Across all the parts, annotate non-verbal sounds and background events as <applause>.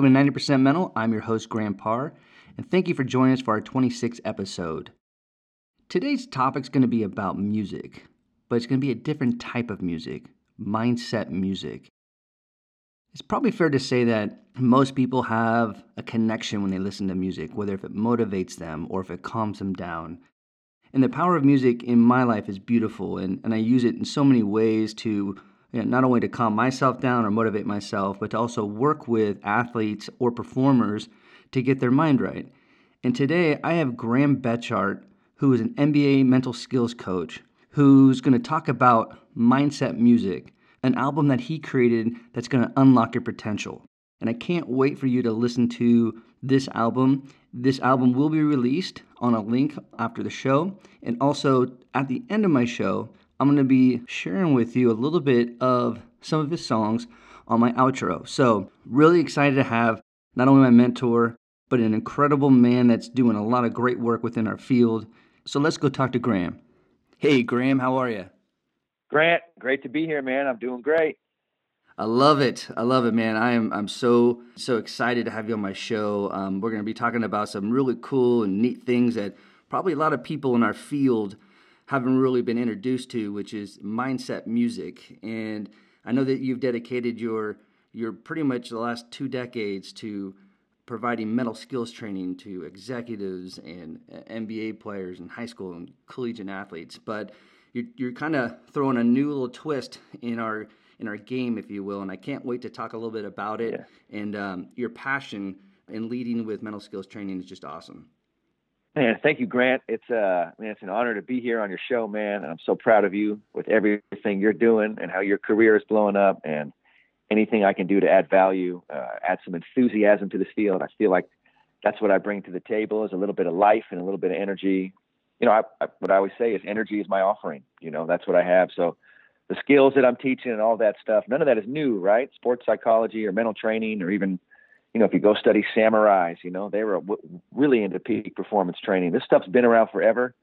Welcome to 90% Mental. I'm your host, Grant Parr, and thank you for joining us for our 26th episode. Today's topic is going to be about music, but it's going to be a different type of music mindset music. It's probably fair to say that most people have a connection when they listen to music, whether if it motivates them or if it calms them down. And the power of music in my life is beautiful, and, and I use it in so many ways to you know, not only to calm myself down or motivate myself, but to also work with athletes or performers to get their mind right. And today I have Graham Betchart, who is an NBA mental skills coach, who's going to talk about Mindset Music, an album that he created that's going to unlock your potential. And I can't wait for you to listen to this album. This album will be released on a link after the show. And also at the end of my show, I'm going to be sharing with you a little bit of some of his songs on my outro. So, really excited to have not only my mentor, but an incredible man that's doing a lot of great work within our field. So, let's go talk to Graham. Hey, Graham, how are you? Grant, great to be here, man. I'm doing great. I love it. I love it, man. I am I'm so so excited to have you on my show. Um, we're going to be talking about some really cool and neat things that probably a lot of people in our field haven't really been introduced to, which is mindset music. And I know that you've dedicated your your pretty much the last two decades to providing mental skills training to executives and NBA players and high school and collegiate athletes. But you're, you're kind of throwing a new little twist in our in our game, if you will. And I can't wait to talk a little bit about it. Yeah. And um, your passion in leading with mental skills training is just awesome. Man, thank you, Grant. It's uh, man, it's an honor to be here on your show, man. And I'm so proud of you with everything you're doing and how your career is blowing up. And anything I can do to add value, uh, add some enthusiasm to this field. I feel like that's what I bring to the table is a little bit of life and a little bit of energy. You know, I, I, what I always say is energy is my offering. You know, that's what I have. So the skills that I'm teaching and all that stuff, none of that is new, right? Sports psychology or mental training or even you know, if you go study samurais, you know, they were really into peak performance training. This stuff's been around forever.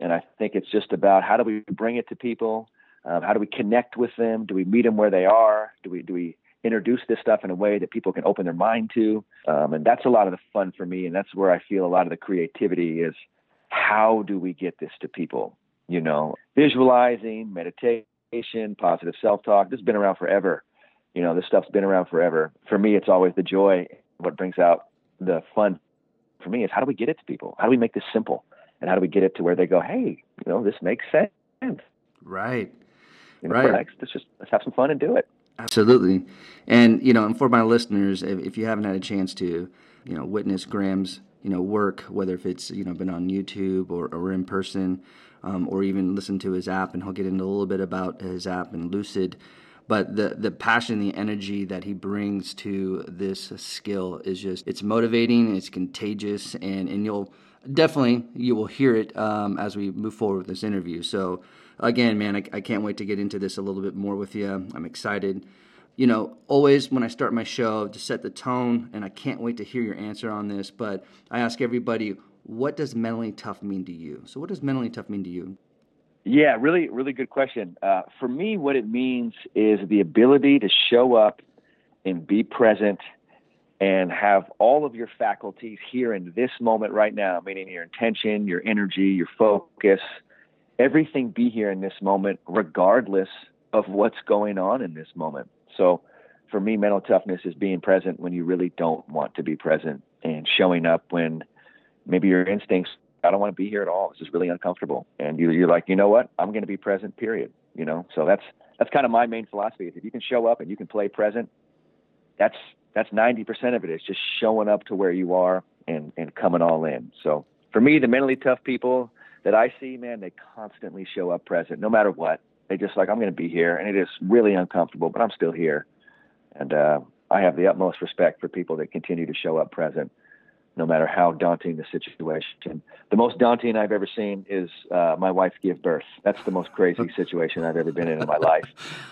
And I think it's just about how do we bring it to people? Um, how do we connect with them? Do we meet them where they are? Do we, do we introduce this stuff in a way that people can open their mind to? Um, and that's a lot of the fun for me. And that's where I feel a lot of the creativity is how do we get this to people? You know, visualizing, meditation, positive self talk. This has been around forever you know, this stuff's been around forever. For me, it's always the joy. What brings out the fun for me is how do we get it to people? How do we make this simple? And how do we get it to where they go, hey, you know, this makes sense. Right. You know, right. Next, let's just let's have some fun and do it. Absolutely. And you know, and for my listeners, if, if you haven't had a chance to, you know, witness Graham's, you know, work, whether if it's you know been on YouTube or, or in person, um, or even listen to his app, and he'll get into a little bit about his app and Lucid but the the passion, the energy that he brings to this skill is just it's motivating, it's contagious, and and you'll definitely you will hear it um, as we move forward with this interview. So again, man, I, I can't wait to get into this a little bit more with you. I'm excited. You know, always when I start my show to set the tone, and I can't wait to hear your answer on this. But I ask everybody, what does mentally tough mean to you? So, what does mentally tough mean to you? Yeah, really, really good question. Uh, for me, what it means is the ability to show up and be present and have all of your faculties here in this moment right now, meaning your intention, your energy, your focus, everything be here in this moment, regardless of what's going on in this moment. So, for me, mental toughness is being present when you really don't want to be present and showing up when maybe your instincts I don't want to be here at all. This is really uncomfortable. And you, you're like, you know what? I'm going to be present. Period. You know. So that's that's kind of my main philosophy. If you can show up and you can play present, that's that's 90% of it. It's just showing up to where you are and and coming all in. So for me, the mentally tough people that I see, man, they constantly show up present, no matter what. They just like, I'm going to be here, and it is really uncomfortable, but I'm still here. And uh, I have the utmost respect for people that continue to show up present no matter how daunting the situation. The most daunting I've ever seen is uh, my wife give birth. That's the most crazy <laughs> situation I've ever been in in my life.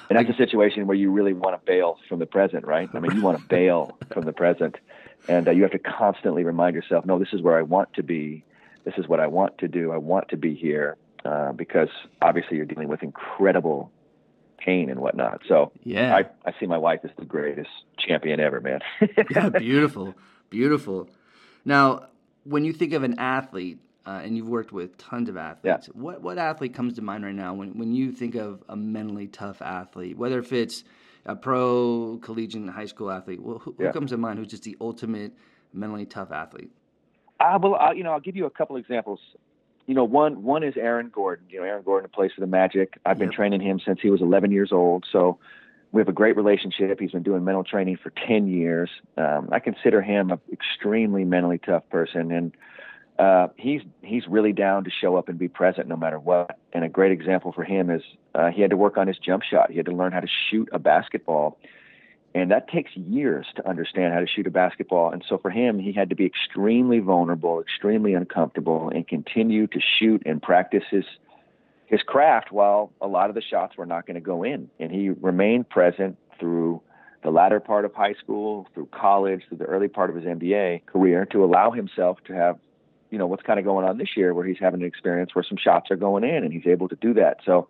And that's a situation where you really want to bail from the present, right? I mean, you want to bail from the present. And uh, you have to constantly remind yourself, no, this is where I want to be. This is what I want to do. I want to be here uh, because obviously you're dealing with incredible pain and whatnot. So yeah, I, I see my wife as the greatest champion ever, man. yeah, <laughs> beautiful, beautiful. Now, when you think of an athlete, uh, and you've worked with tons of athletes, yeah. what what athlete comes to mind right now when when you think of a mentally tough athlete, whether if it's a pro, collegiate, high school athlete, well, who, yeah. who comes to mind who's just the ultimate mentally tough athlete? Uh, well, I'll, you know, I'll give you a couple examples. You know, one one is Aaron Gordon. You know, Aaron Gordon plays for the Magic. I've been training him since he was 11 years old. So we have a great relationship. He's been doing mental training for 10 years. Um, I consider him an extremely mentally tough person, and uh, he's he's really down to show up and be present no matter what. And a great example for him is uh, he had to work on his jump shot. He had to learn how to shoot a basketball, and that takes years to understand how to shoot a basketball. And so for him, he had to be extremely vulnerable, extremely uncomfortable, and continue to shoot and practice his his craft while a lot of the shots were not going to go in. And he remained present through the latter part of high school, through college, through the early part of his NBA career to allow himself to have, you know, what's kind of going on this year where he's having an experience where some shots are going in and he's able to do that. So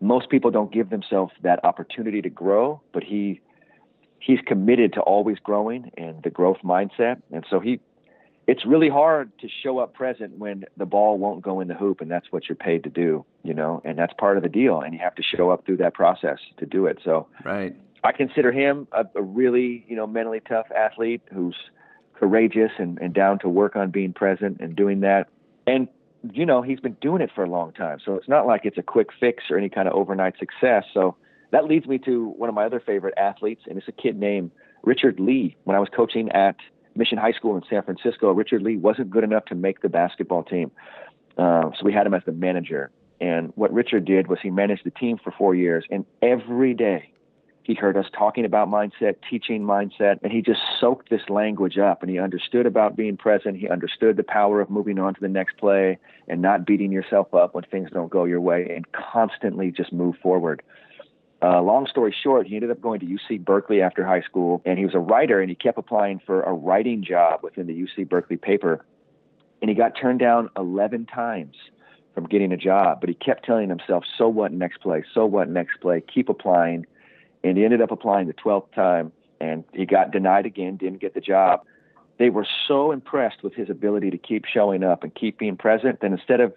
most people don't give themselves that opportunity to grow, but he he's committed to always growing and the growth mindset. And so he it's really hard to show up present when the ball won't go in the hoop and that's what you're paid to do you know and that's part of the deal and you have to show up through that process to do it. So right. I consider him a, a really you know mentally tough athlete who's courageous and, and down to work on being present and doing that. And you know he's been doing it for a long time. So it's not like it's a quick fix or any kind of overnight success. So that leads me to one of my other favorite athletes and it's a kid named richard lee. When i was coaching at Mission High School in San Francisco, Richard Lee wasn't good enough to make the basketball team. Uh, so we had him as the manager. And what Richard did was he managed the team for four years. And every day he heard us talking about mindset, teaching mindset, and he just soaked this language up. And he understood about being present. He understood the power of moving on to the next play and not beating yourself up when things don't go your way and constantly just move forward. Uh, long story short, he ended up going to UC Berkeley after high school, and he was a writer, and he kept applying for a writing job within the UC Berkeley paper, and he got turned down 11 times from getting a job. But he kept telling himself, "So what? Next play. So what? Next play. Keep applying." And he ended up applying the 12th time, and he got denied again. Didn't get the job. They were so impressed with his ability to keep showing up and keep being present that instead of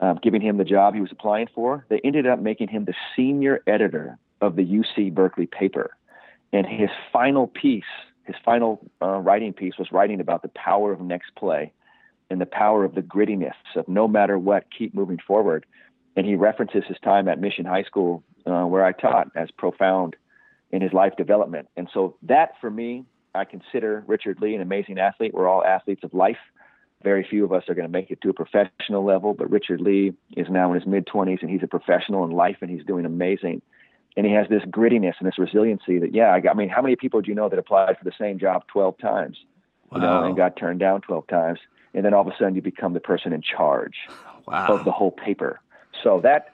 um, giving him the job he was applying for, they ended up making him the senior editor of the UC Berkeley paper. And his final piece, his final uh, writing piece, was writing about the power of next play and the power of the grittiness of no matter what, keep moving forward. And he references his time at Mission High School, uh, where I taught, as profound in his life development. And so that, for me, I consider Richard Lee an amazing athlete. We're all athletes of life. Very few of us are going to make it to a professional level, but Richard Lee is now in his mid 20s and he's a professional in life and he's doing amazing. And he has this grittiness and this resiliency that, yeah, I, got, I mean, how many people do you know that applied for the same job 12 times, you know, and got turned down 12 times? And then all of a sudden you become the person in charge wow. of the whole paper. So that,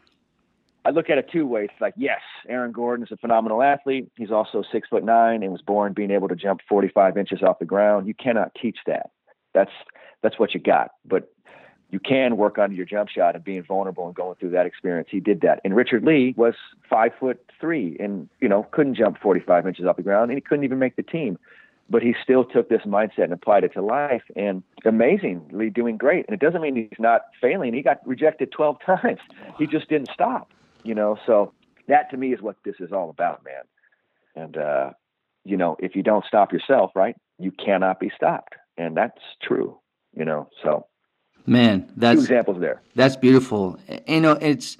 I look at it two ways. Like, yes, Aaron Gordon is a phenomenal athlete. He's also six foot nine and was born being able to jump 45 inches off the ground. You cannot teach that. That's that's what you got. But you can work on your jump shot and being vulnerable and going through that experience. He did that. And Richard Lee was five foot three and, you know, couldn't jump 45 inches off the ground and he couldn't even make the team. But he still took this mindset and applied it to life and amazingly doing great. And it doesn't mean he's not failing. He got rejected 12 <laughs> times. He just didn't stop, you know. So that to me is what this is all about, man. And, uh, you know, if you don't stop yourself, right, you cannot be stopped. And that's true you know. So, man, that's two examples there. That's beautiful. You know, it's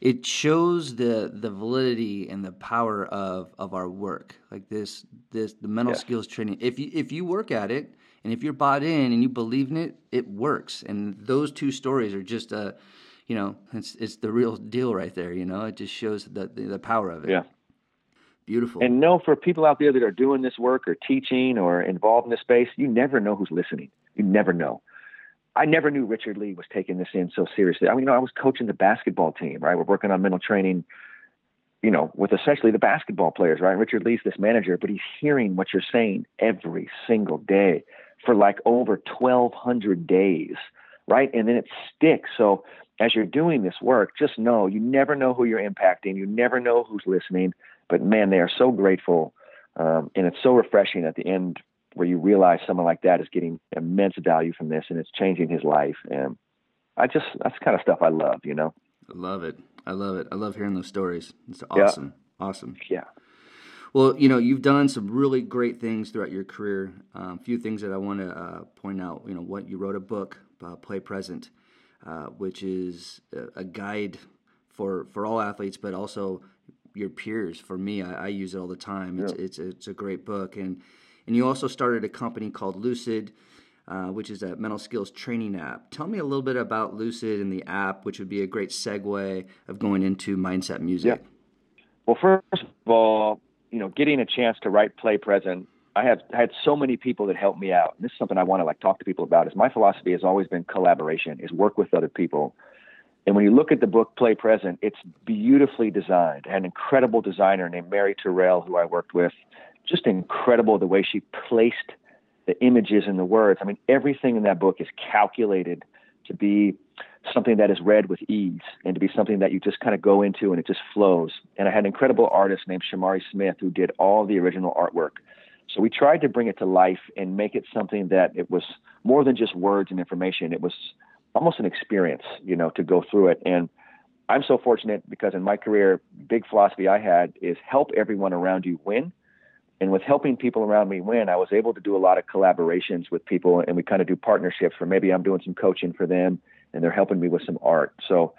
it shows the the validity and the power of of our work. Like this this the mental skills training. If you if you work at it and if you're bought in and you believe in it, it works. And those two stories are just a you know, it's it's the real deal right there, you know. It just shows the the, the power of it. Yeah. Beautiful. And know for people out there that are doing this work or teaching or involved in this space, you never know who's listening. You never know. I never knew Richard Lee was taking this in so seriously. I mean, you know, I was coaching the basketball team, right? We're working on mental training, you know, with essentially the basketball players, right? Richard Lee's this manager, but he's hearing what you're saying every single day for like over 1,200 days, right? And then it sticks. So as you're doing this work, just know you never know who you're impacting. You never know who's listening. But man, they are so grateful. Um, and it's so refreshing at the end where you realize someone like that is getting immense value from this and it's changing his life. And I just, that's the kind of stuff I love, you know? I love it. I love it. I love hearing those stories. It's awesome. Yeah. Awesome. Yeah. Well, you know, you've done some really great things throughout your career. A um, few things that I want to uh, point out. You know, what you wrote a book, uh, Play Present, uh, which is a, a, guide for for all athletes, but also your peers. For me, I, I use it all the time. It's, yeah. it's it's a great book, and and you also started a company called Lucid. Uh, which is a mental skills training app. Tell me a little bit about Lucid and the app, which would be a great segue of going into mindset music. Yeah. Well, first of all, you know, getting a chance to write play present, I have had so many people that helped me out. And this is something I want to like talk to people about. Is my philosophy has always been collaboration, is work with other people. And when you look at the book Play Present, it's beautifully designed. I had an incredible designer named Mary Terrell who I worked with. Just incredible the way she placed the images and the words. I mean, everything in that book is calculated to be something that is read with ease and to be something that you just kind of go into and it just flows. And I had an incredible artist named Shamari Smith who did all the original artwork. So we tried to bring it to life and make it something that it was more than just words and information. It was almost an experience, you know, to go through it. And I'm so fortunate because in my career, big philosophy I had is help everyone around you win. And with helping people around me win, I was able to do a lot of collaborations with people and we kind of do partnerships where maybe I'm doing some coaching for them and they're helping me with some art. So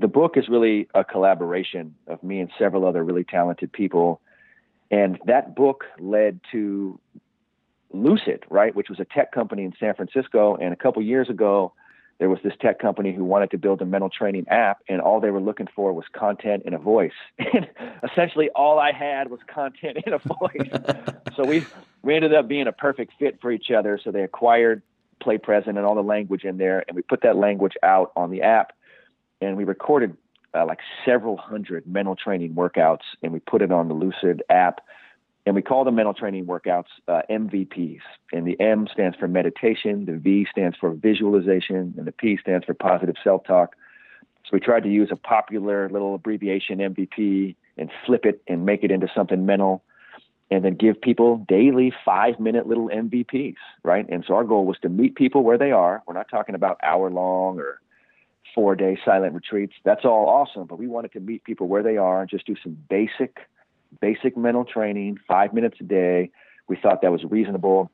the book is really a collaboration of me and several other really talented people. And that book led to Lucid, right, which was a tech company in San Francisco. And a couple years ago, there was this tech company who wanted to build a mental training app, and all they were looking for was content and a voice. <laughs> And essentially, all I had was content and a voice. <laughs> so we we ended up being a perfect fit for each other. So they acquired play present and all the language in there. And we put that language out on the app and we recorded uh, like several hundred mental training workouts and we put it on the Lucid app. And we call the mental training workouts uh, MVPs. And the M stands for meditation, the V stands for visualization, and the P stands for positive self talk. So we tried to use a popular little abbreviation MVP and flip it and make it into something mental and then give people daily five minute little MVPs, right? And so our goal was to meet people where they are. We're not talking about hour long or four day silent retreats. That's all awesome, but we wanted to meet people where they are and just do some basic, basic mental training, five minutes a day. We thought that was reasonable.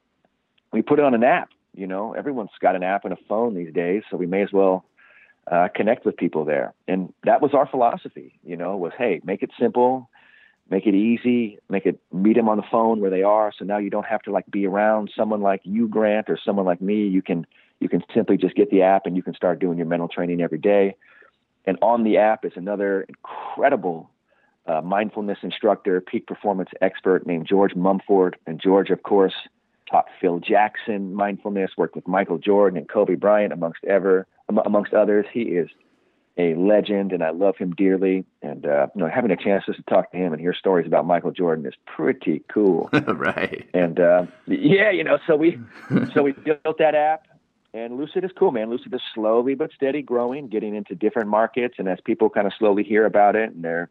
We put it on an app. You know, everyone's got an app and a phone these days, so we may as well uh, connect with people there. And that was our philosophy. You know, was hey, make it simple make it easy, make it meet them on the phone where they are. So now you don't have to like be around someone like you, Grant, or someone like me. You can you can simply just get the app and you can start doing your mental training every day. And on the app is another incredible uh, mindfulness instructor, peak performance expert named George Mumford. And George, of course, taught Phil Jackson mindfulness, worked with Michael Jordan and Kobe Bryant, amongst ever amongst others. He is a legend, and I love him dearly. And uh, you know, having a chance just to talk to him and hear stories about Michael Jordan is pretty cool. <laughs> right. And uh, yeah, you know, so we so we built that app, and Lucid is cool, man. Lucid is slowly but steady growing, getting into different markets, and as people kind of slowly hear about it and they're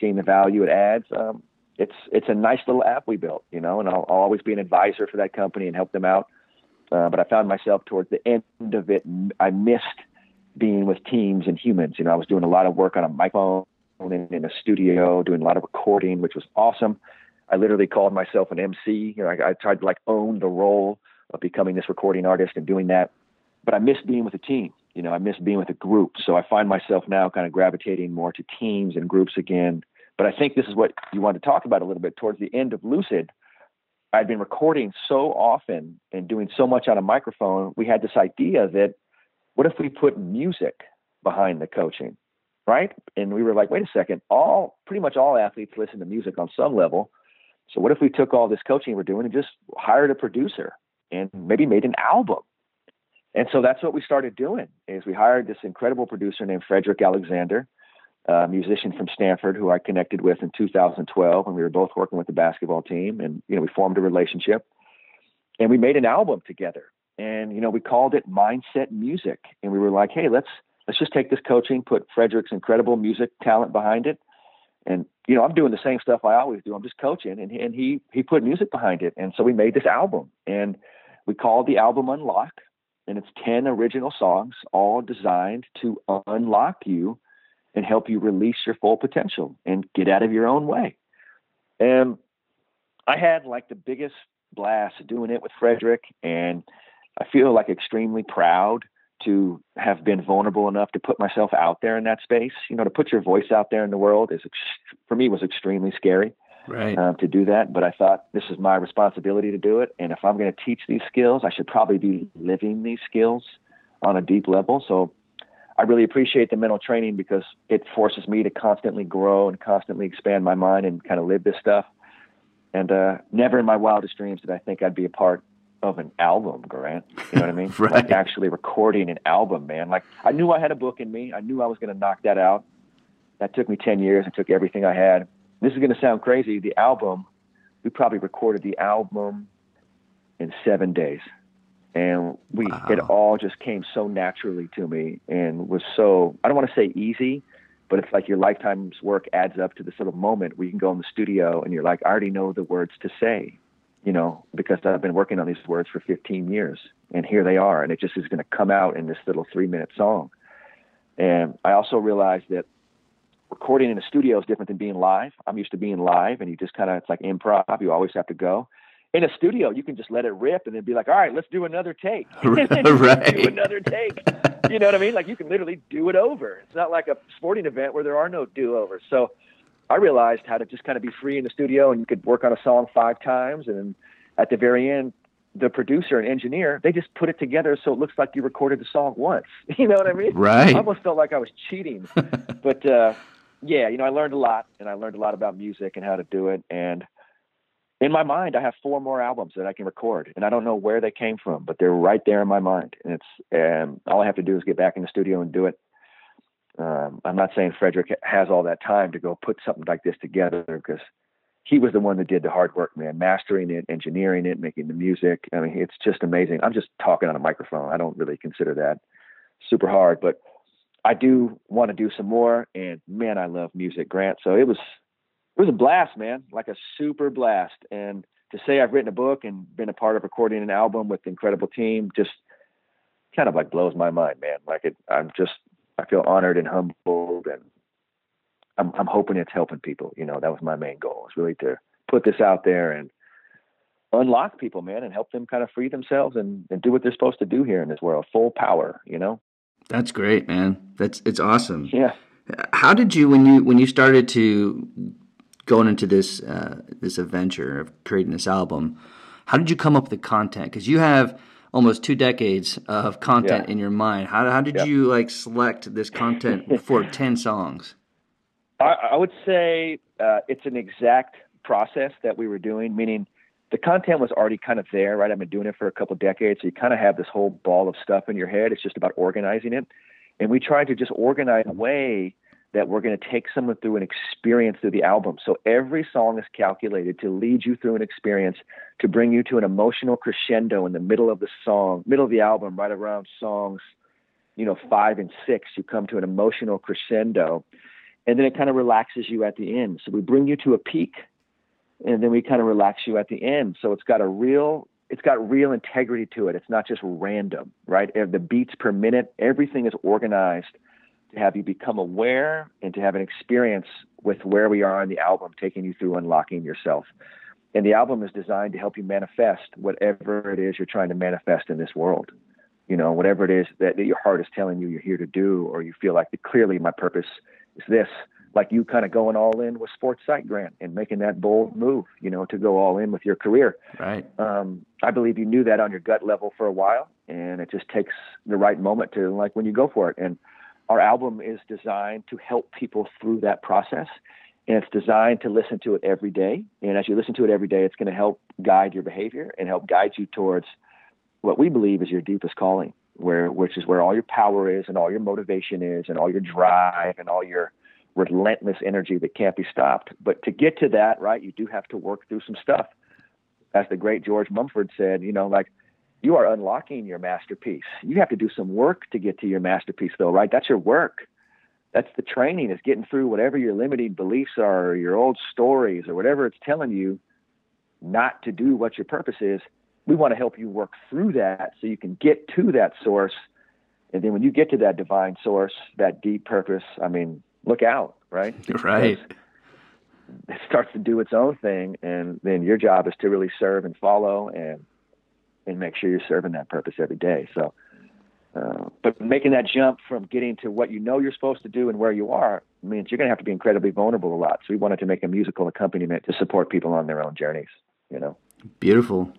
seeing the value it adds, um, it's it's a nice little app we built, you know. And I'll, I'll always be an advisor for that company and help them out. Uh, but I found myself towards the end of it, I missed being with teams and humans. You know, I was doing a lot of work on a microphone in, in a studio, doing a lot of recording, which was awesome. I literally called myself an MC. You know, I, I tried to like own the role of becoming this recording artist and doing that. But I missed being with a team. You know, I miss being with a group. So I find myself now kind of gravitating more to teams and groups again. But I think this is what you want to talk about a little bit towards the end of Lucid. I'd been recording so often and doing so much on a microphone. We had this idea that what if we put music behind the coaching, right? And we were like, wait a second, all pretty much all athletes listen to music on some level. So what if we took all this coaching we're doing and just hired a producer and maybe made an album? And so that's what we started doing is we hired this incredible producer named Frederick Alexander, a musician from Stanford who I connected with in 2012 when we were both working with the basketball team and you know we formed a relationship and we made an album together and you know we called it mindset music and we were like hey let's let's just take this coaching, put Frederick's incredible music talent behind it. And, you know, I'm doing the same stuff I always do. I'm just coaching and, and he, he put music behind it. And so we made this album and we called the album Unlock and it's 10 original songs, all designed to unlock you and help you release your full potential and get out of your own way. And I had like the biggest blast doing it with Frederick and I feel like extremely proud to have been vulnerable enough to put myself out there in that space. You know, to put your voice out there in the world is for me was extremely scary. Right. Uh, to do that, but I thought this is my responsibility to do it, and if I'm going to teach these skills, I should probably be living these skills on a deep level. So I really appreciate the mental training because it forces me to constantly grow and constantly expand my mind and kind of live this stuff. And uh, never in my wildest dreams did I think I'd be a part of an album, Grant. You know what I mean? <laughs> right. Like actually recording an album, man. Like I knew I had a book in me. I knew I was going to knock that out. That took me 10 years. It took everything I had. This is going to sound crazy. The album, we probably recorded the album in seven days. And we, wow. it all just came so naturally to me and was so, I don't want to say easy, but it's like your lifetime's work adds up to this little moment where you can go in the studio and you're like, I already know the words to say you know, because I've been working on these words for 15 years and here they are. And it just is going to come out in this little three minute song. And I also realized that recording in a studio is different than being live. I'm used to being live and you just kind of, it's like improv. You always have to go. In a studio, you can just let it rip and then be like, all right, let's do another take. <laughs> right. <laughs> do another take. You know what I mean? Like you can literally do it over. It's not like a sporting event where there are no do overs. So I realized how to just kind of be free in the studio and you could work on a song five times. And then at the very end, the producer and engineer, they just put it together so it looks like you recorded the song once. <laughs> You know what I mean? Right. I almost felt like I was cheating. but uh, yeah, you know, I learned a lot and I learned a lot about music and how to do it. And in my mind, I have four more albums that I can record, and I don't know where they came from, but they're right there in my mind. And it's and all I have to do is get back in the studio and do it. Um, I'm not saying Frederick has all that time to go put something like this together because he was the one that did the hard work, man, mastering it, engineering it, making the music. I mean, it's just amazing. I'm just talking on a microphone. I don't really consider that super hard, but I do want to do some more. And man, I love music, Grant. So it was it was a blast, man, like a super blast. And to say I've written a book and been a part of recording an album with incredible team just kind of like blows my mind, man. Like it, I'm just I feel honored and humbled, and I'm, I'm hoping it's helping people. You know, that was my main goal is really to put this out there and unlock people, man, and help them kind of free themselves and, and do what they're supposed to do here in this world, full power. You know. That's great, man. That's it's awesome. Yeah. How did you when you when you started to going into this uh, this adventure of creating this album? How did you come up with the content? Because you have almost two decades of content Yeah. in your mind. How, how did Yeah. you like select this content <laughs> for 10 songs? I, I would say uh, it's an exact process that we were doing, meaning the content was already kind of there, right? I've been doing it for a couple decades, so you kind of have this whole ball of stuff in your head. It's just about organizing it, and we tried to just organize a way that we're going to take someone through an experience through the album. So every song is calculated to lead you through an experience, to bring you to an emotional crescendo in the middle of the song, middle of the album, right around songs, you know, five and six. You come to an emotional crescendo and then it kind of relaxes you at the end. So we bring you to a peak, and then we kind of relax you at the end. So it's got a real, it's got real integrity to it. It's not just random, right? The beats per minute, everything is organized to have you become aware and to have an experience with where we are in the album, taking you through unlocking yourself. And the album is designed to help you manifest whatever it is you're trying to manifest in this world. You know, whatever it is that, that your heart is telling you you're here to do, or you feel like clearly my purpose is this like you kind of going all in with sports psych grant and making that bold move you know to go all in with your career. Right. um, i believe you knew that on your gut level for a while and it just takes the right moment to like when you go for it. And our album is designed to help people through that process and it's designed to listen to it every day. And as you listen to it every day it's going to help guide your behavior and help guide you towards what we believe is your deepest calling where which is where all your power is and all your motivation is and all your drive and all your relentless energy that can't be stopped but to get to that right you do have to work through some stuff as the great george mumford said you know like you are unlocking your masterpiece. You have to do some work to get to your masterpiece, though, right? That's your work. That's the training, is getting through whatever your limiting beliefs are, or your old stories, or whatever it's telling you not to do what your purpose is. We want to help you work through that so you can get to that source. And then when you get to that divine source, that deep purpose, I mean, look out, right? <laughs> Right. It starts to do its own thing, and then your job is to really serve and follow and and make sure you're serving that purpose every day. So, uh, but making that jump from getting to what you know you're supposed to do and where you are means you're going to have to be incredibly vulnerable a lot. So we wanted to make a musical accompaniment to support people on their own journeys. You know. Beautiful,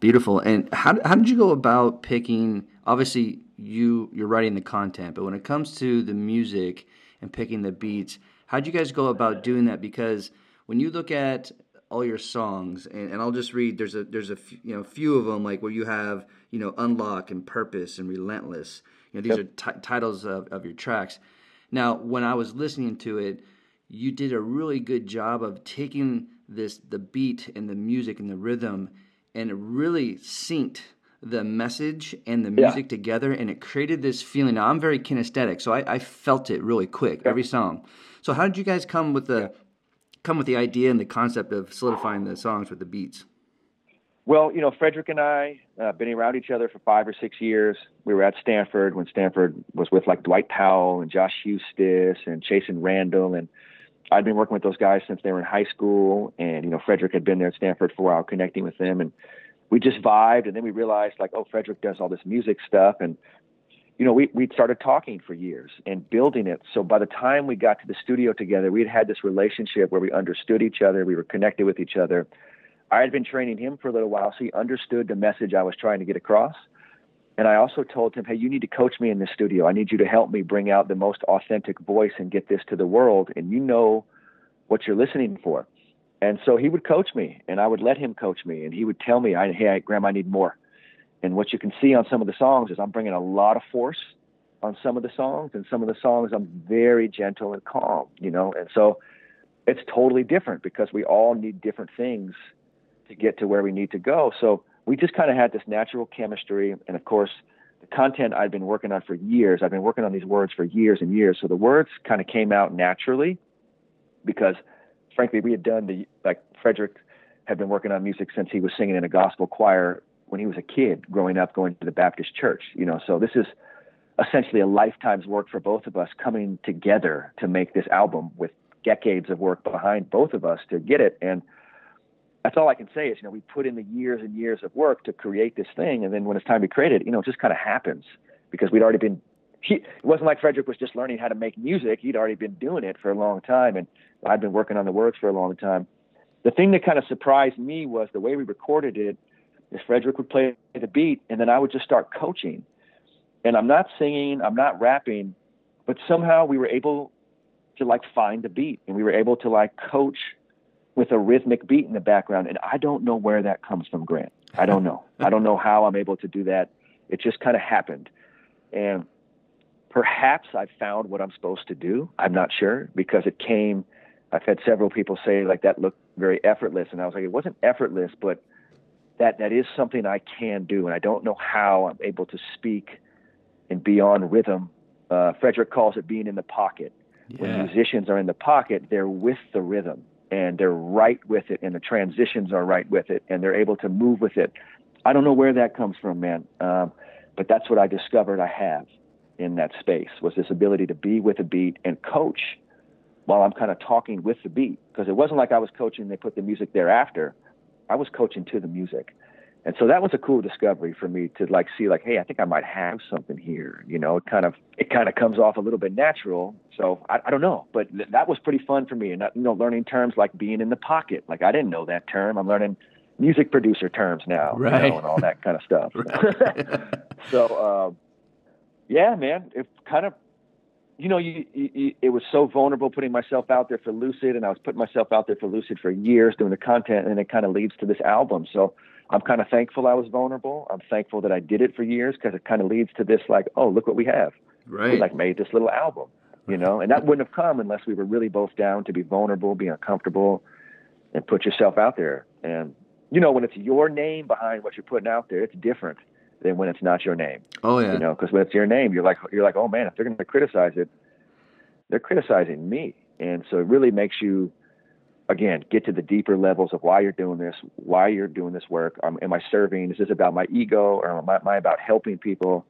beautiful. And how how did you go about picking? Obviously, you you're writing the content, but when it comes to the music and picking the beats, how did you guys go about doing that? Because when you look at all your songs, and, and I'll just read. There's a there's a f- you know few of them like where you have you know unlock and purpose and relentless. You know these yep. are t- titles of, of your tracks. Now, when I was listening to it, you did a really good job of taking this the beat and the music and the rhythm, and it really synced the message and the music yeah. together, and it created this feeling. Now, I'm very kinesthetic, so I, I felt it really quick every song. So, how did you guys come with the come with the idea and the concept of solidifying the songs with the beats? Well, you know, Frederick and I uh, been around each other for five or six years. We were at Stanford when Stanford was with like Dwight Powell and Josh Huestis and Chasson Randle, and I'd been working with those guys since they were in high school. And you know, Frederick had been there at Stanford for a while, connecting with them, and we just vibed. And then we realized like, oh, Frederick does all this music stuff, and you know, we we'd started talking for years and building it. So by the time we got to the studio together, we'd had this relationship where we understood each other, we were connected with each other. I had been training him for a little while, so he understood the message I was trying to get across. And I also told him, hey, you need to coach me in the studio. I need you to help me bring out the most authentic voice and get this to the world. And you know what you're listening for. And so he would coach me, and I would let him coach me, and he would tell me, hey, Graham, I need more. And what you can see on some of the songs is I'm bringing a lot of force on some of the songs, and some of the songs I'm very gentle and calm, you know. And so it's totally different because we all need different things to get to where we need to go. So we just kind of had this natural chemistry, and of course, the content I've been working on for years. I've been working on these words for years and years. So the words kind of came out naturally because, frankly, we had done the like Frederick had been working on music since he was singing in a gospel choir when he was a kid growing up going to the Baptist church, you know. So this is essentially a lifetime's work for both of us coming together to make this album with decades of work behind both of us to get it and that's all I can say is, you know, we put in the years and years of work to create this thing, and then when it's time to create it, you know, it just kind of happens because we'd already been. He, it wasn't like Frederick was just learning how to make music; he'd already been doing it for a long time, and I'd been working on the words for a long time. The thing that kind of surprised me was the way we recorded it is Frederick would play the beat and then I would just start coaching. And I'm not singing, I'm not rapping, but somehow we were able to like find the beat and we were able to like coach with a rhythmic beat in the background. And I don't know where that comes from, Grant. I don't know. <laughs> I don't know how I'm able to do that. It just kind of happened. And perhaps I've found what I'm supposed to do. I'm not sure because it came. I've had several people say like that looked very effortless, and I was like, it wasn't effortless, but that that is something I can do, and I don't know how I'm able to speak and be on rhythm. Uh, Frederick calls it being in the pocket. Yeah. When musicians are in the pocket, they're with the rhythm and they're right with it, and the transitions are right with it, and they're able to move with it. I don't know where that comes from, man, um, but that's what I discovered I have in that space was this ability to be with a beat and coach while I'm kind of talking with the beat because it wasn't like I was coaching. They put the music thereafter. I was coaching to the music. And so that was a cool discovery for me to like see like, hey, I think I might have something here. You know, it kind of it kind of comes off a little bit natural. So I, I don't know, but th- that was pretty fun for me. And you know, learning terms like being in the pocket. Like I didn't know that term. I'm learning music producer terms now, right. you know, and all that kind of stuff. <laughs> <laughs> so uh, yeah, man, it kind of you know, you, you, it was so vulnerable putting myself out there for Lucid, and I was putting myself out there for Lucid for years doing the content, and it kind of leads to this album. So I'm kind of thankful I was vulnerable. I'm thankful that I did it for years because it kind of leads to this, like, oh, look what we have. Right. We like made this little album, you know, and that wouldn't have come unless we were really both down to be vulnerable, be uncomfortable, and put yourself out there. And you know, when it's your name behind what you're putting out there, it's different than when it's not your name. Oh yeah. You know, because when it's your name, you're like you're like, oh man, if they're going to criticize it, they're criticizing me, and so it really makes you again get to the deeper levels of why you're doing this, why you're doing this work. Um, am I serving? Is this about my ego, or am I, am I about helping people?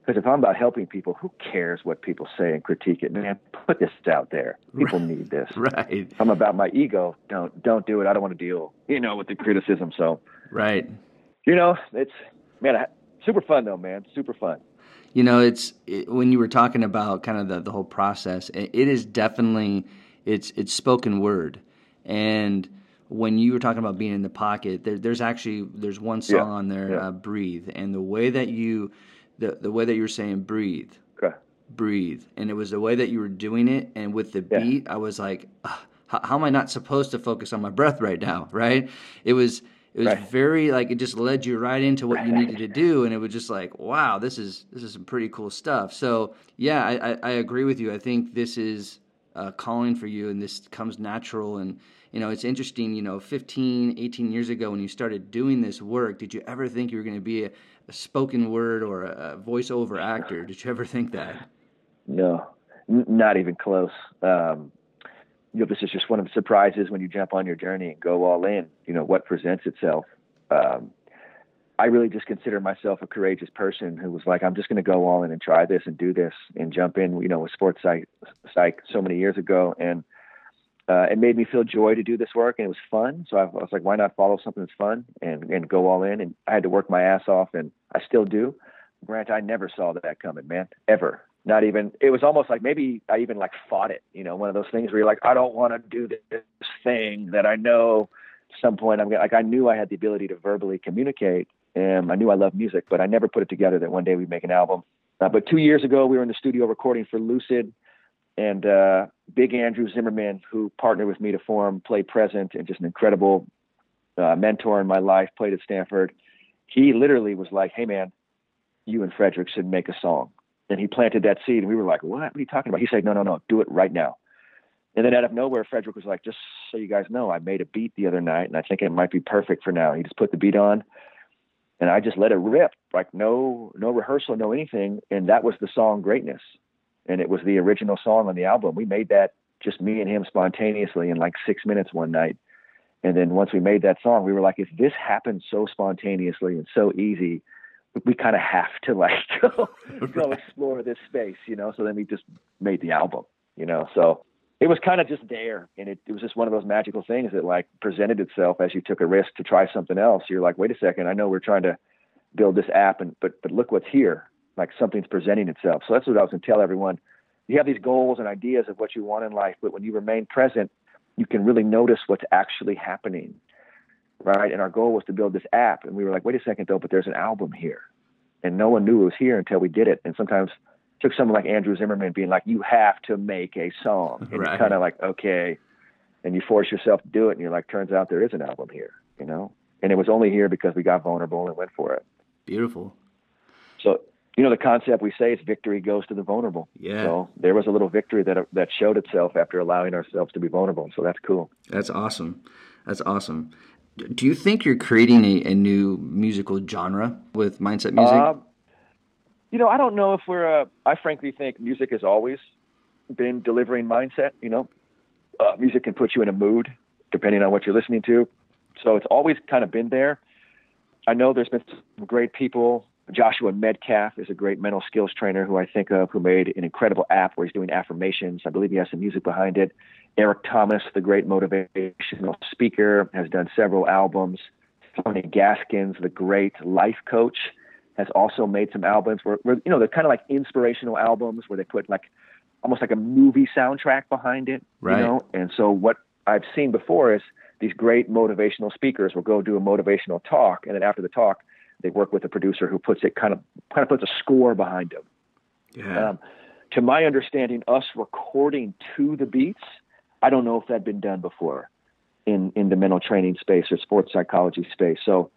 Because if I'm about helping people, who cares what people say and critique it? Man, put this out there. People right. need this. <laughs> Right. If I'm about my ego, don't don't do it. I don't want to deal, you know, with the criticism. So. Right. You know, it's man, super fun though, man. Super fun. You know, it's it, when you were talking about kind of the, the whole process. It, it is definitely it's it's spoken word, and when you were talking about being in the pocket, there, there's actually there's one song yeah. on there, yeah. uh, "Breathe," and the way that you the the way that you were saying "breathe," okay. breathe, and it was the way that you were doing it, and with the yeah. beat, I was like, how, how am I not supposed to focus on my breath right now? Right? It was it was right. very like it just led you right into what you needed to do and it was just like wow this is this is some pretty cool stuff. So yeah i, I, I agree with you. I think this is uh, calling for you and this comes natural. And you know it's interesting you know 15 18 years ago when you started doing this work did you ever think you were going to be a, a, spoken word or a, a voiceover actor? Did you ever think that? No. N- not even close. Um, you know, this is just one of the surprises when you jump on your journey and go all in, you know, what presents itself. Um, I really just consider myself a courageous person who was like, I'm just going to go all in and try this and do this and jump in, you know, with sports psych, psych so many years ago. And uh, it made me feel joy to do this work and it was fun. So I, I was like, why not follow something that's fun and, and go all in? And I had to work my ass off and I still do. Grant, I never saw that coming, man, ever not even it was almost like maybe I even like fought it, you know, one of those things where you're like, I don't want to do this thing that I know some point I'm gonna like I knew I had the ability to verbally communicate and I knew I loved music, but I never put it together that one day we'd make an album. Uh, but two years ago we were in the studio recording for Lucid and uh, Big Andrew Zimmerman, who partnered with me to form Play Present and just an incredible uh, mentor in my life, played at Stanford. He literally was like, Hey man, you and Frederick should make a song and he planted that seed and we were like what, what are you talking about? He said no no no do it right now. And then out of nowhere frederick was like just so you guys know i made a beat the other night and i think it might be perfect for now. He just put the beat on and i just let it rip like no no rehearsal no anything and that was the song greatness. And it was the original song on the album. We made that just me and him spontaneously in like six minutes one night. And then once we made that song we were like if this happened so spontaneously and so easy we kind of have to like <laughs> go, <laughs> go explore this space, you know. So then we just made the album, you know. So it was kind of just there, and it, it was just one of those magical things that like presented itself as you took a risk to try something else. You're like, wait a second, I know we're trying to build this app, and but but look what's here, like something's presenting itself. So that's what I was going to tell everyone. You have these goals and ideas of what you want in life, but when you remain present, you can really notice what's actually happening right? And our goal was to build this app. And we were like, wait a second though, but there's an album here. And no one knew it was here until we did it. And sometimes it took someone like Andrew Zimmerman being like, you have to make a song. And right. kind of like, okay. And you force yourself to do it. And you're like, turns out there is an album here, you know? And it was only here because we got vulnerable and went for it. Beautiful. So, you know, the concept we say is victory goes to the vulnerable. Yeah. So there was a little victory that, that showed itself after allowing ourselves to be vulnerable. So that's cool. That's awesome. That's awesome. Do you think you're creating a, a new musical genre with mindset music? Uh, you know, I don't know if we're. Uh, I frankly think music has always been delivering mindset. You know, uh, music can put you in a mood depending on what you're listening to. So it's always kind of been there. I know there's been some great people. Joshua Medcalf is a great mental skills trainer who I think of, who made an incredible app where he's doing affirmations. I believe he has some music behind it. Eric Thomas, the great motivational speaker, has done several albums. Tony Gaskins, the great life coach, has also made some albums where, where you know, they're kind of like inspirational albums where they put like almost like a movie soundtrack behind it. Right. You know, and so what I've seen before is these great motivational speakers will go do a motivational talk, and then after the talk, they work with a producer who puts it kind of kind of puts a score behind them. Yeah. Um, to my understanding, us recording to the beats, I don't know if that'd been done before in in the mental training space or sports psychology space. So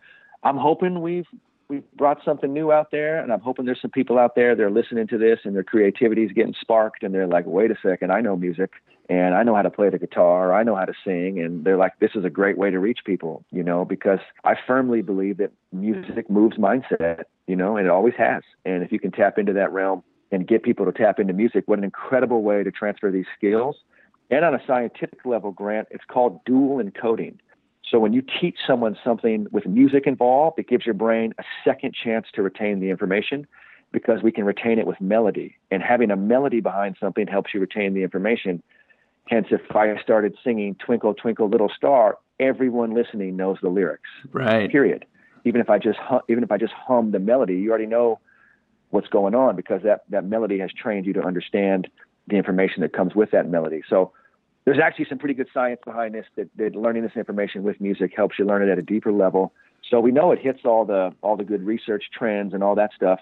I'm hoping we've we've brought something new out there, and I'm hoping there's some people out there that are listening to this and their creativity is getting sparked, and they're like, wait a second, I know music, and I know how to play the guitar, I know how to sing, and they're like, this is a great way to reach people, you know, because I firmly believe that music moves mindset, you know, and it always has. And if you can tap into that realm and get people to tap into music, what an incredible way to transfer these skills. And on a scientific level, Grant, it's called dual encoding. So when you teach someone something with music involved, it gives your brain a second chance to retain the information because we can retain it with melody. And having a melody behind something helps you retain the information Hence, if I started singing "Twinkle Twinkle Little Star," everyone listening knows the lyrics. Right. Period. Even if I just hum, even if I just hum the melody, you already know what's going on because that that melody has trained you to understand the information that comes with that melody. So there's actually some pretty good science behind this that, that learning this information with music helps you learn it at a deeper level. So we know it hits all the all the good research trends and all that stuff.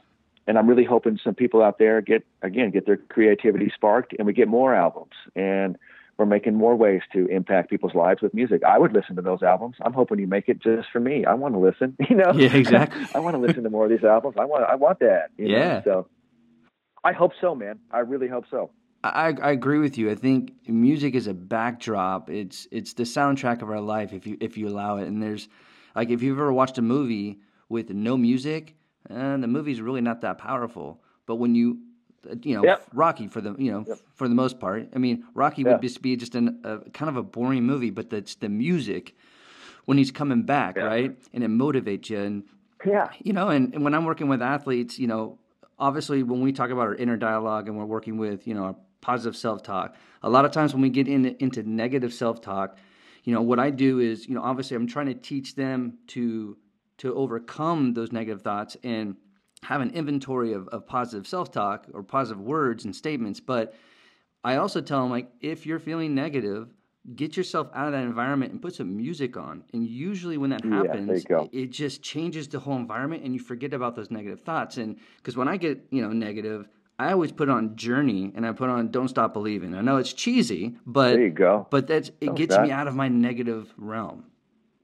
And I'm really hoping some people out there get again get their creativity sparked and we get more albums and we're making more ways to impact people's lives with music. I would listen to those albums. I'm hoping you make it just for me. I want to listen, <laughs> you know. Yeah, exactly. <laughs> I want to listen to more of these albums. I want I want that. yeah. Know? So I hope so, man. I really hope so. I, I agree with you. I think music is a backdrop. It's it's the soundtrack of our life if you if you allow it. And there's like if you've ever watched a movie with no music, uh, the movie's really not that powerful. But when you you know yep. Rocky for the you know yep. for the most part. I mean, Rocky would just be just an, a kind of a boring movie, but that's the music when he's coming back, yeah. right? And it motivates you, and yeah, you know, and, and when I'm working with athletes, you know, obviously when we talk about our inner dialogue and we're working with you know our positive self talk, a lot of times when we get in, into negative self talk, you know, what I do is you know obviously I'm trying to teach them to to overcome those negative thoughts and have an inventory of, of positive self-talk or positive words and statements. But i also tell them like if you're feeling negative get yourself out of that environment and put some music on. And usually when that happens yeah, it just changes the whole environment and you forget about those negative thoughts. And because when i get you know negative i always put on journey and i put on don't stop believing i know it's cheesy but there you go but that's it gets stop. me out of my negative realm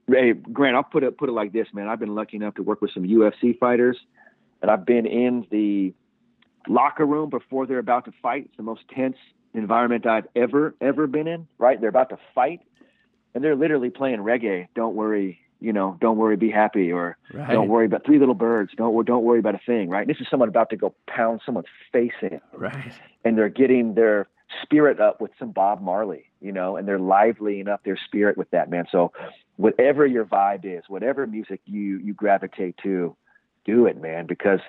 hey grant i'll put it put it like this man i've been lucky enough to work with some ufc fighters and I've been in the locker room before they're about to fight. It's the most tense environment I've ever ever been in. Right, they're about to fight, and they're literally playing reggae. Don't worry, you know, don't worry, be happy, or right. don't worry about three little birds. Don't don't worry about a thing. Right, this is someone about to go pound someone's face in. Right, and they're getting their spirit up with some Bob Marley, you know, and they're liveling up their spirit with that man. So, whatever your vibe is, whatever music you you gravitate to do it, man, because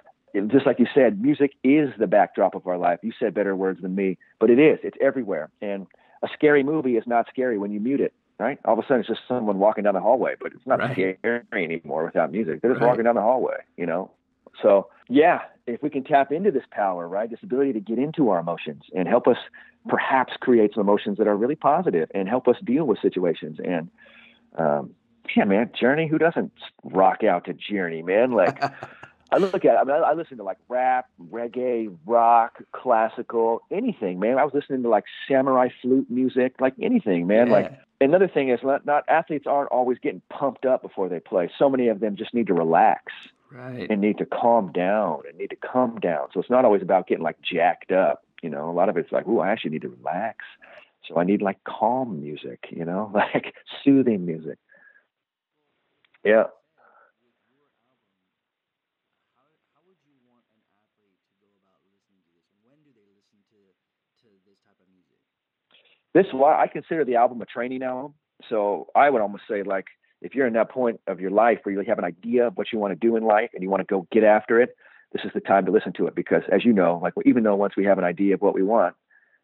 just like you said, music is the backdrop of our life. You said better words than me, but it is. It's everywhere. And a scary movie is not scary when you mute it, right? All of a sudden, it's just someone walking down the hallway, but it's not right. scary anymore without music. They're just right. walking down the hallway, you know? So, yeah, if we can tap into this power, right, this ability to get into our emotions and help us perhaps create some emotions that are really positive and help us deal with situations. And, um, yeah, man, Journey. Who doesn't rock out to Journey, man? Like, <laughs> I look at. It, I mean, I, I listen to like rap, reggae, rock, classical, anything, man. I was listening to like samurai flute music, like anything, man. Yeah. Like another thing is not, not athletes aren't always getting pumped up before they play. So many of them just need to relax right. and need to calm down and need to calm down. So it's not always about getting like jacked up. You know, a lot of it's like, oh, I actually need to relax. So I need like calm music, you know, <laughs> like soothing music. Yeah. This is why I consider the album a training album. So I would almost say, like, if you're in that point of your life where you have an idea of what you want to do in life and you want to go get after it, this is the time to listen to it because, as you know, like even though once we have an idea of what we want,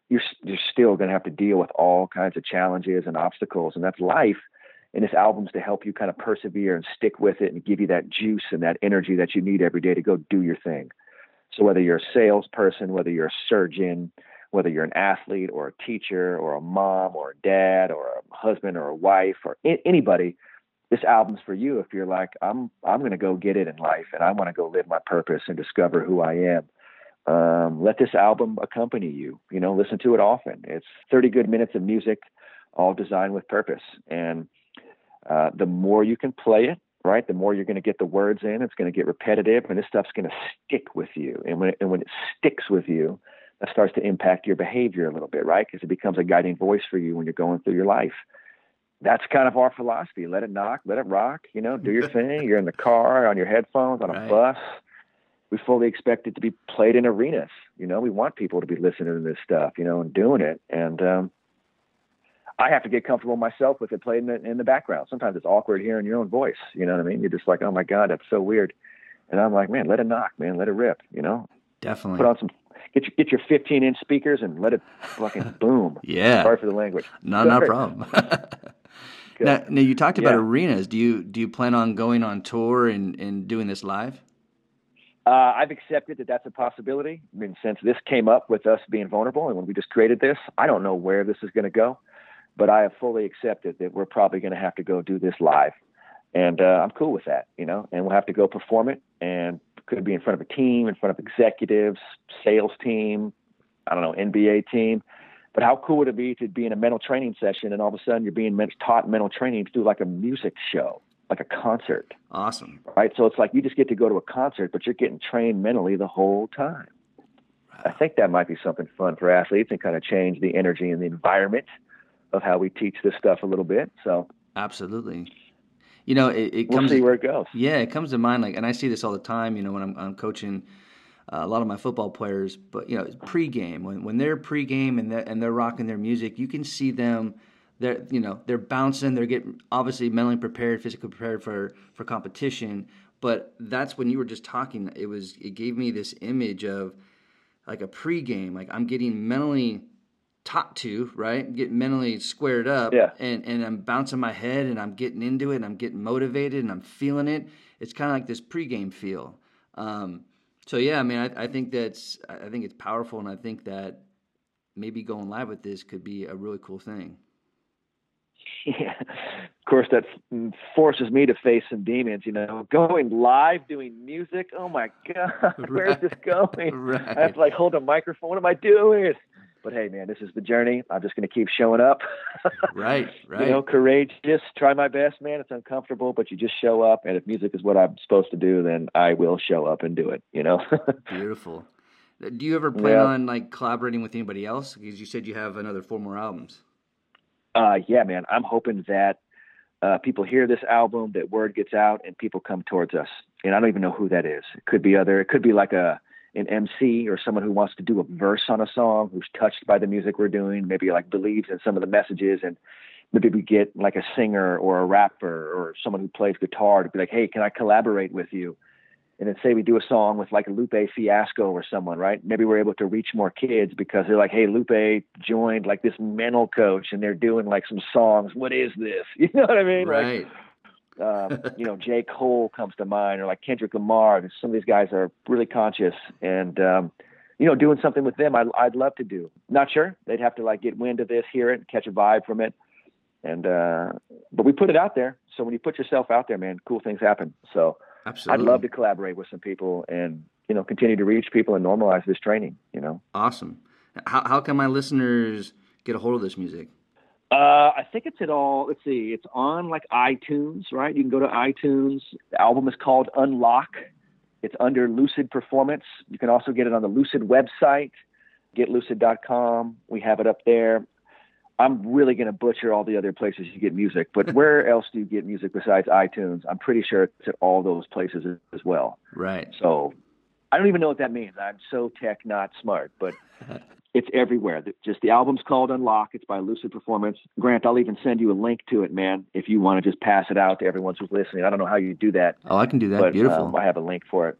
you're you're still going to have to deal with all kinds of challenges and obstacles, and that's life. And this album's to help you kind of persevere and stick with it and give you that juice and that energy that you need every day to go do your thing. So whether you're a salesperson, whether you're a surgeon, whether you're an athlete or a teacher or a mom or a dad or a husband or a wife or I- anybody, this album's for you. If you're like, I'm, I'm going to go get it in life and I want to go live my purpose and discover who I am. Um, let this album accompany you. You know, listen to it often. It's 30 good minutes of music, all designed with purpose. And uh, the more you can play it, right, the more you're going to get the words in. It's going to get repetitive, and this stuff's going to stick with you. And when it, and when it sticks with you, that starts to impact your behavior a little bit, right? Because it becomes a guiding voice for you when you're going through your life. That's kind of our philosophy. Let it knock, let it rock, you know, do your <laughs> thing. You're in the car, on your headphones, on a right. bus. We fully expect it to be played in arenas. You know, we want people to be listening to this stuff, you know, and doing it. And um, I have to get comfortable myself with it played in the, in the background. Sometimes it's awkward hearing your own voice. You know what I mean? You're just like, oh my God, that's so weird. And I'm like, man, let it knock, man, let it rip, you know? Definitely. Put on some get your get your 15 inch speakers and let it fucking <laughs> boom. yeah. Sorry for the language. No, not a problem. <laughs> <laughs> now, now, you talked about yeah. arenas. Do you do you plan on going on tour and, and doing this live? Uh, I've accepted that that's a possibility. I mean, since this came up with us being vulnerable and when we just created this, I don't know where this is going to go, but I have fully accepted that we're probably going to have to go do this live. And uh, I'm cool with that, you know, and we'll have to go perform it and could be in front of a team, in front of executives, sales team, I don't know, NBA team. But how cool would it be to be in a mental training session and all of a sudden you're being taught mental training to do like a music show, like a concert? Awesome. Right. So it's like you just get to go to a concert, but you're getting trained mentally the whole time. I think that might be something fun for athletes and kind of change the energy and the environment of how we teach this stuff a little bit. So absolutely you know, it, it we'll comes. see where it goes. Yeah, it comes to mind like, and I see this all the time. You know, when I'm, I'm coaching uh, a lot of my football players, but you know, pregame when when they're pregame and they're, and they're rocking their music, you can see them. They're you know they're bouncing. They're getting obviously mentally prepared, physically prepared for for competition. But that's when you were just talking. It was it gave me this image of like a pregame. Like I'm getting mentally taught to, right? Get mentally squared up. Yeah. And, and I'm bouncing my head and I'm getting into it and I'm getting motivated and I'm feeling it. It's kind of like this pregame feel. Um, so yeah, I mean, I, I think that's, I think it's powerful and I think that maybe going live with this could be a really cool thing. <laughs> Yeah. Of course, that forces me to face some demons. You know, going live, doing music. Oh my God, <laughs> where's this <laughs> going? Right. I have to like hold a microphone. What am I doing? But hey, man, this is the journey. I'm just going to keep showing up. right, <laughs> right. You know, courageous. Try my best, man. It's uncomfortable, but you just show up. And if music is what I'm supposed to do, then I will show up and do it. You know. <laughs> Beautiful. Do you ever plan yeah. on like collaborating with anybody else? Because you said you have another four more albums. Uh, yeah, man. I'm hoping that uh, people hear this album, that word gets out, and people come towards us. And I don't even know who that is. It could be other. It could be like a an MC or someone who wants to do a verse on a song, who's touched by the music we're doing, maybe like believes in some of the messages, and maybe we get like a singer or a rapper or someone who plays guitar to be like, hey, can I collaborate with you? And then say we do a song with like a Lupe Fiasco or someone, right? Maybe we're able to reach more kids because they're like, hey, Lupe joined like this mental coach and they're doing like some songs. What is this? <laughs> You know what I mean? Right. Like, um, <laughs> you know, J. Cole comes to mind, or like Kendrick Lamar. Some of these guys are really conscious, and um, you know, doing something with them, I'd, I'd love to do. Not sure they'd have to like get wind of this, hear it, catch a vibe from it, and uh, but we put it out there. So when you put yourself out there, man, cool things happen. So Absolutely. I'd love to collaborate with some people and you know continue to reach people and normalize this training. You know, awesome. How how can my listeners get a hold of this music? Uh, I think it's at all. Let's see. It's on like iTunes, right? You can go to iTunes. The album is called Unlock. It's under Lucid Performance. You can also get it on the Lucid website, getlucid.com. We have it up there. I'm really going to butcher all the other places you get music, but <laughs> where else do you get music besides iTunes? I'm pretty sure it's at all those places as well. Right. So I don't even know what that means. I'm so tech not smart, but <laughs> it's everywhere. Just the album's called Unlock. It's by Lucid Performance. Grant, I'll even send you a link to it, man, if you want to just pass it out to everyone who's listening. I don't know how you do that. Oh, I can do that. But, Beautiful. Um, I have a link for it.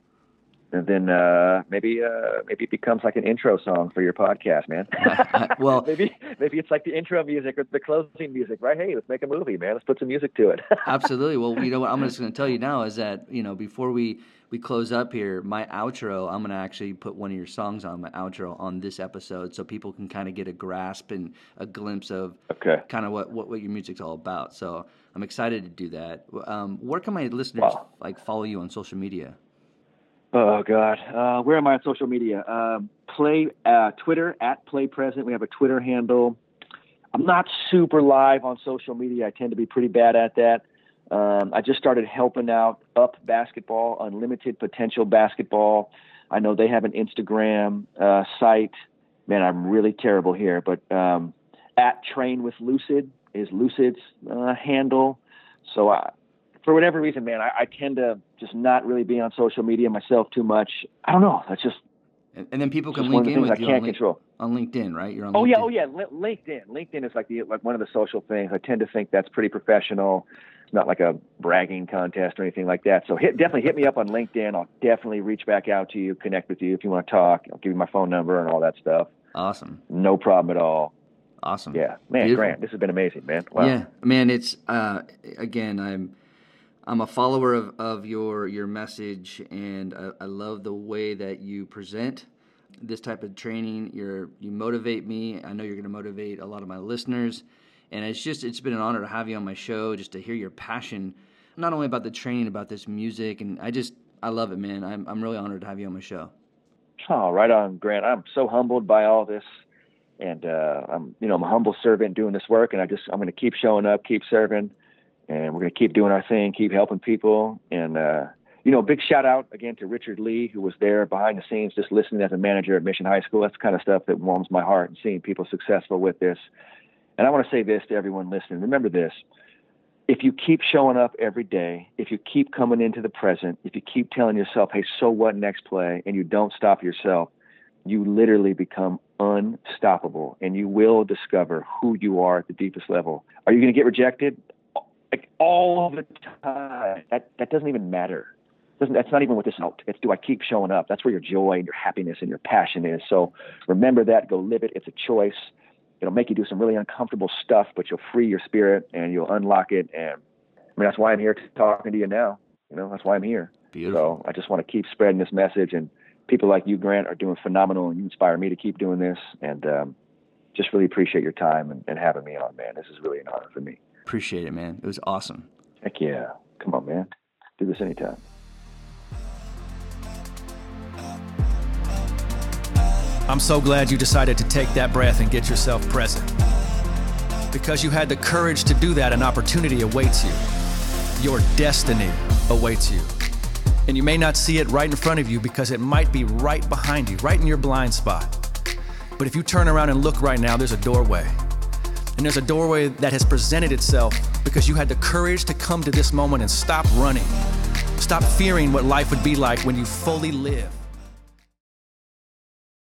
And then uh, maybe uh, maybe it becomes like an intro song for your podcast, man. <laughs> well, <laughs> maybe maybe it's like the intro music or the closing music, right? Hey, let's make a movie, man. Let's put some music to it. <laughs> absolutely. Well, you know what I'm just going to tell you now is that you know before we we close up here, my outro, I'm going to actually put one of your songs on my outro on this episode so people can kind of get a grasp and a glimpse of okay. kind of what, what, what your music's all about. So I'm excited to do that. Um, where can my listeners wow. like follow you on social media? Oh God, uh, where am I on social media? Uh, play uh, Twitter at Play Present. We have a Twitter handle. I'm not super live on social media. I tend to be pretty bad at that. Um, I just started helping out Up Basketball, Unlimited Potential Basketball. I know they have an Instagram uh, site, man, I'm really terrible here, but um, at Train with Lucid is Lucid's uh, handle. So I, for whatever reason, man, I, I, tend to just not really be on social media myself too much. I don't know. That's just. And, and then people can link in with I you can't on, control. on LinkedIn, right? You're on. Oh LinkedIn. yeah, oh yeah, LinkedIn. LinkedIn is like the like one of the social things. I tend to think that's pretty professional. It's not like a bragging contest or anything like that. So hit, definitely hit me up on LinkedIn. I'll definitely reach back out to you, connect with you if you want to talk. I'll give you my phone number and all that stuff. Awesome. No problem at all. Awesome. Yeah, man, Beautiful. Grant, this has been amazing, man. Wow. Yeah, man, it's uh, again, I'm I'm a follower of, of your your message, and I, I love the way that you present this type of training. You're you motivate me. I know you're going to motivate a lot of my listeners, and it's just it's been an honor to have you on my show, just to hear your passion, not only about the training, about this music, and I just I love it, man. I'm I'm really honored to have you on my show. Oh, right on, Grant. I'm so humbled by all this and uh, I'm you know I'm a humble servant doing this work, and I just I'm going to keep showing up, keep serving, and we're going to keep doing our thing, keep helping people, and uh, you know big shout out again to Richard Lee who was there behind the scenes, just listening as a manager at Mission High School. That's the kind of stuff that warms my heart and seeing people successful with this. And I want to say this to everyone listening: remember this. If you keep showing up every day, if you keep coming into the present, if you keep telling yourself, hey, so what next play, and you don't stop yourself, you literally become unstoppable and you will discover who you are at the deepest level. Are you going to get rejected? Like all of the time. That, that doesn't even matter. Doesn't, that's not even what this is. It's do I keep showing up? That's where your joy and your happiness and your passion is. So remember that. Go live it. It's a choice. It'll make you do some really uncomfortable stuff, but you'll free your spirit and you'll unlock it. And I mean, that's why I'm here talking to you now. You know, that's why I'm here. Beautiful. So I just want to keep spreading this message and people like you, Grant, are doing phenomenal, and you inspire me to keep doing this. And um, just really appreciate your time and, and, having me on, man. This is really an honor for me. Appreciate it, man. It was awesome. Heck yeah. Come on, man. Do this anytime. I'm so glad you decided to take that breath and get yourself present. Because you had the courage to do that, an opportunity awaits you. Your destiny awaits you. And you may not see it right in front of you because it might be right behind you, right in your blind spot. But if you turn around and look right now, there's a doorway. And there's a doorway that has presented itself because you had the courage to come to this moment and stop running. Stop fearing what life would be like when you fully live.